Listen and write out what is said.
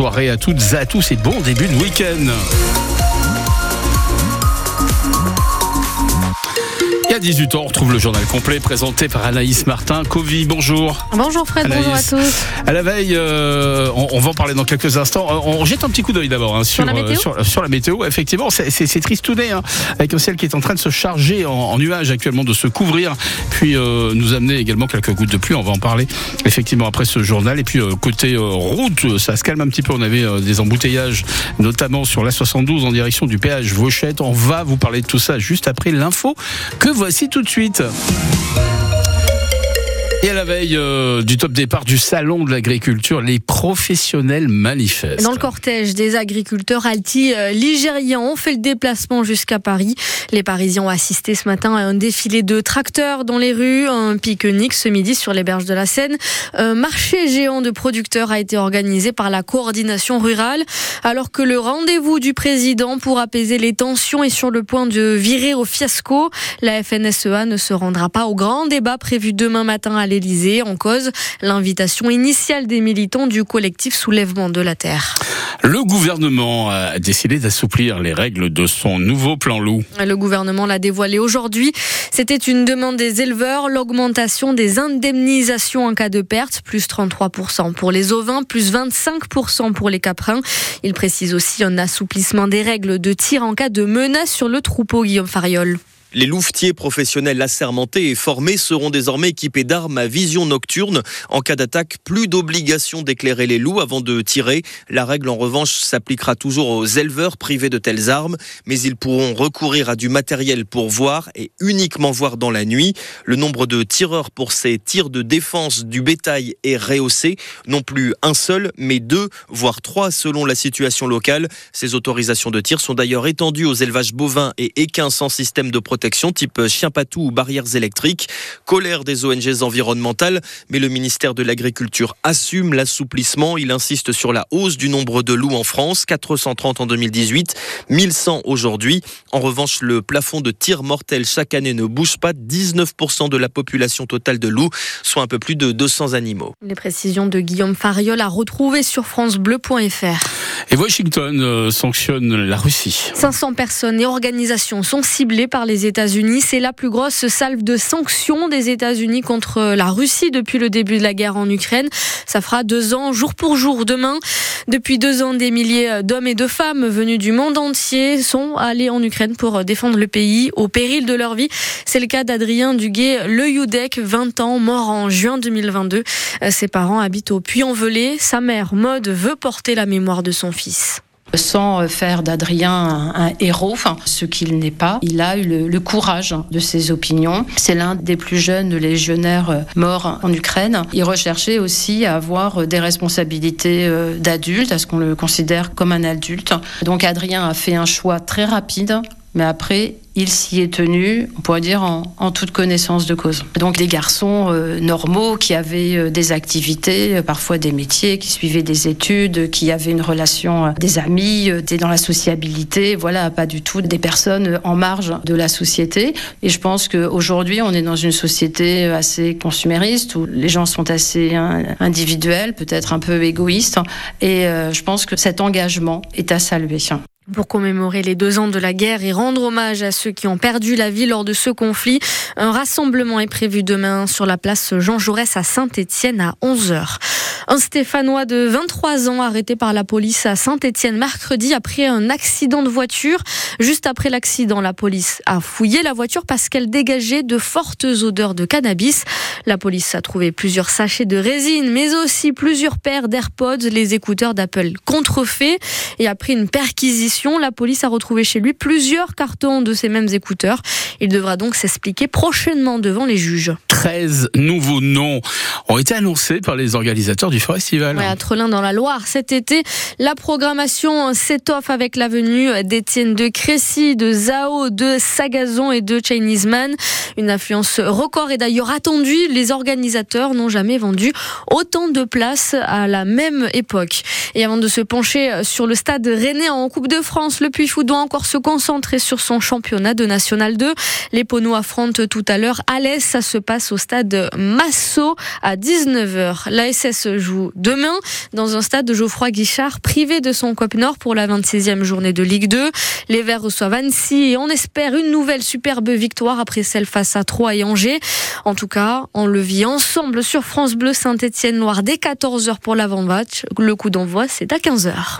soirée à toutes et à tous et bon début de week-end. Et à 18h, on retrouve le journal complet présenté par Anaïs Martin. Covid, bonjour. Bonjour Fred, bonjour à tous. À la veille, euh, on, va en parler dans quelques instants. Euh, on, jette un petit coup d'œil d'abord hein, sur, euh, sur, la météo. Effectivement, c'est tristouné hein, avec un ciel qui est en train de se charger en, nuages actuellement, de se couvrir, puis nous amener également quelques gouttes de pluie. On va en parler effectivement après ce journal. Et puis côté route, ça se calme un petit peu. On avait des embouteillages, notamment sur la 72 en direction du péage Vauchette. On va vous parler de tout ça juste après l'info que voici tout de suite. Et à la veille euh, du top départ du salon de l'agriculture, les professionnels manifestent. Dans le cortège des agriculteurs alti euh, ligériens ont fait le déplacement jusqu'à Paris. Les Parisiens ont assisté ce matin à un défilé de tracteurs dans les rues, un pique-nique ce midi sur les berges de la Seine. Un marché géant de producteurs a été organisé par la coordination rurale, alors que le rendez-vous du président pour apaiser les tensions est sur le point de virer au fiasco. La FNSEA ne se rendra pas au grand débat prévu demain matin à l'Elysée. En cause, l'invitation initiale des militants du collectif Soulèvement de la Terre. Le gouvernement a décidé d'assouplir les règles de son nouveau plan loup. Le gouvernement l'a dévoilé aujourd'hui. C'était une demande des éleveurs, l'augmentation des indemnisations en cas de perte, plus 33% pour les ovins, plus 25% pour les caprins. Il précise aussi un assouplissement des règles de tir en cas de menace sur le troupeau, Guillaume Fariol. Les louvetiers professionnels assermentés et formés seront désormais équipés d'armes à vision nocturne. En cas d'attaque, plus d'obligation d'éclairer les loups avant de tirer. La règle, en revanche, s'appliquera toujours aux éleveurs privés de telles armes, mais ils pourront recourir à du matériel pour voir et uniquement voir dans la nuit. Le nombre de tireurs pour ces tirs de défense du bétail est rehaussé. Non plus un seul, mais deux, voire trois selon la situation locale. Ces autorisations de tir sont d'ailleurs étendues aux élevages bovins et équins sans système de protection protection type chien patou ou barrières électriques. Colère des ONG environnementales, mais le ministère de l'Agriculture assume l'assouplissement. Il insiste sur la hausse du nombre de loups en France, 430 en 2018, 1100 aujourd'hui. En revanche, le plafond de tir mortel chaque année ne bouge pas. 19% de la population totale de loups, soit un peu plus de 200 animaux. Les précisions de Guillaume Fariol à retrouver sur francebleu.fr. Et Washington euh, sanctionne la Russie. 500 personnes et organisations sont ciblées par les États-Unis. C'est la plus grosse salve de sanctions des États-Unis contre la Russie depuis le début de la guerre en Ukraine. Ça fera deux ans, jour pour jour, demain. Depuis deux ans, des milliers d'hommes et de femmes venus du monde entier sont allés en Ukraine pour défendre le pays au péril de leur vie. C'est le cas d'Adrien Duguet, le Youdek, 20 ans, mort en juin 2022. Ses parents habitent au Puy-en-Velay. Sa mère, Maude, veut porter la mémoire de son fils sans faire d'Adrien un, héros, ce qu'il n'est pas. Il a eu le, courage de ses opinions. C'est l'un des plus jeunes légionnaires euh, morts en Ukraine. Il recherchait aussi à avoir des responsabilités euh, d'adulte, à ce qu'on le considère comme un adulte. Donc Adrien a fait un choix très rapide, mais après, il s'y est tenu, on pourrait dire, en, toute connaissance de cause. Donc des garçons euh, normaux qui avaient euh, des activités, euh, parfois des métiers, qui suivaient des études, qui avaient une relation, des amis, étaient dans la sociabilité, voilà, pas du tout des personnes en marge de la société. Et je pense qu'aujourd'hui, on est dans une société assez consumériste, où les gens sont assez individuels, peut-être un peu égoïstes. Et je pense que cet engagement est à saluer. Pour commémorer les deux ans de la guerre et rendre hommage à ceux qui ont perdu la vie lors de ce conflit, un rassemblement est prévu demain sur la place Jean Jaurès à Saint-Étienne à 11h. Un Stéphanois de 23 ans arrêté par la police à Saint-Étienne mercredi après un accident de voiture. Juste après l'accident, la police a fouillé la voiture parce qu'elle dégageait de fortes odeurs de cannabis. La police a trouvé plusieurs sachets de résine, mais aussi plusieurs paires d'AirPods, les écouteurs d'Apple contrefaits. Et après une perquisition, la police a retrouvé chez lui plusieurs cartons de ces mêmes écouteurs. Il devra donc s'expliquer prochainement devant les juges. 13 nouveaux noms ont été annoncés par les organisateurs du festival. à Trelin dans la Loire cet été, la programmation s'étoffe avec la venue d'Étienne de Crécy, de Zao, de Sagazon et de Chinese Man. Une affluence record est d'ailleurs attendue. Les organisateurs n'ont jamais vendu autant de places à la même époque. Et avant de se pencher sur le stade rennais en Coupe de France, le Puy-Fou doit encore se concentrer sur son championnat de National 2. Les Poneaux affrontent tout à l'heure Alès. Ça se passe au stade Massot à 19h. La SS joue demain dans un stade de Geoffroy Guichard privé de son COP Nord pour la 26e journée de Ligue 2. Les Verts reçoivent Annecy et on espère une nouvelle superbe victoire après celle face à Troyes et Angers. En tout cas, le vit ensemble sur France Bleu Saint-Étienne-Loire dès 14h pour l'avant-match. Le coup d'envoi, c'est à 15h.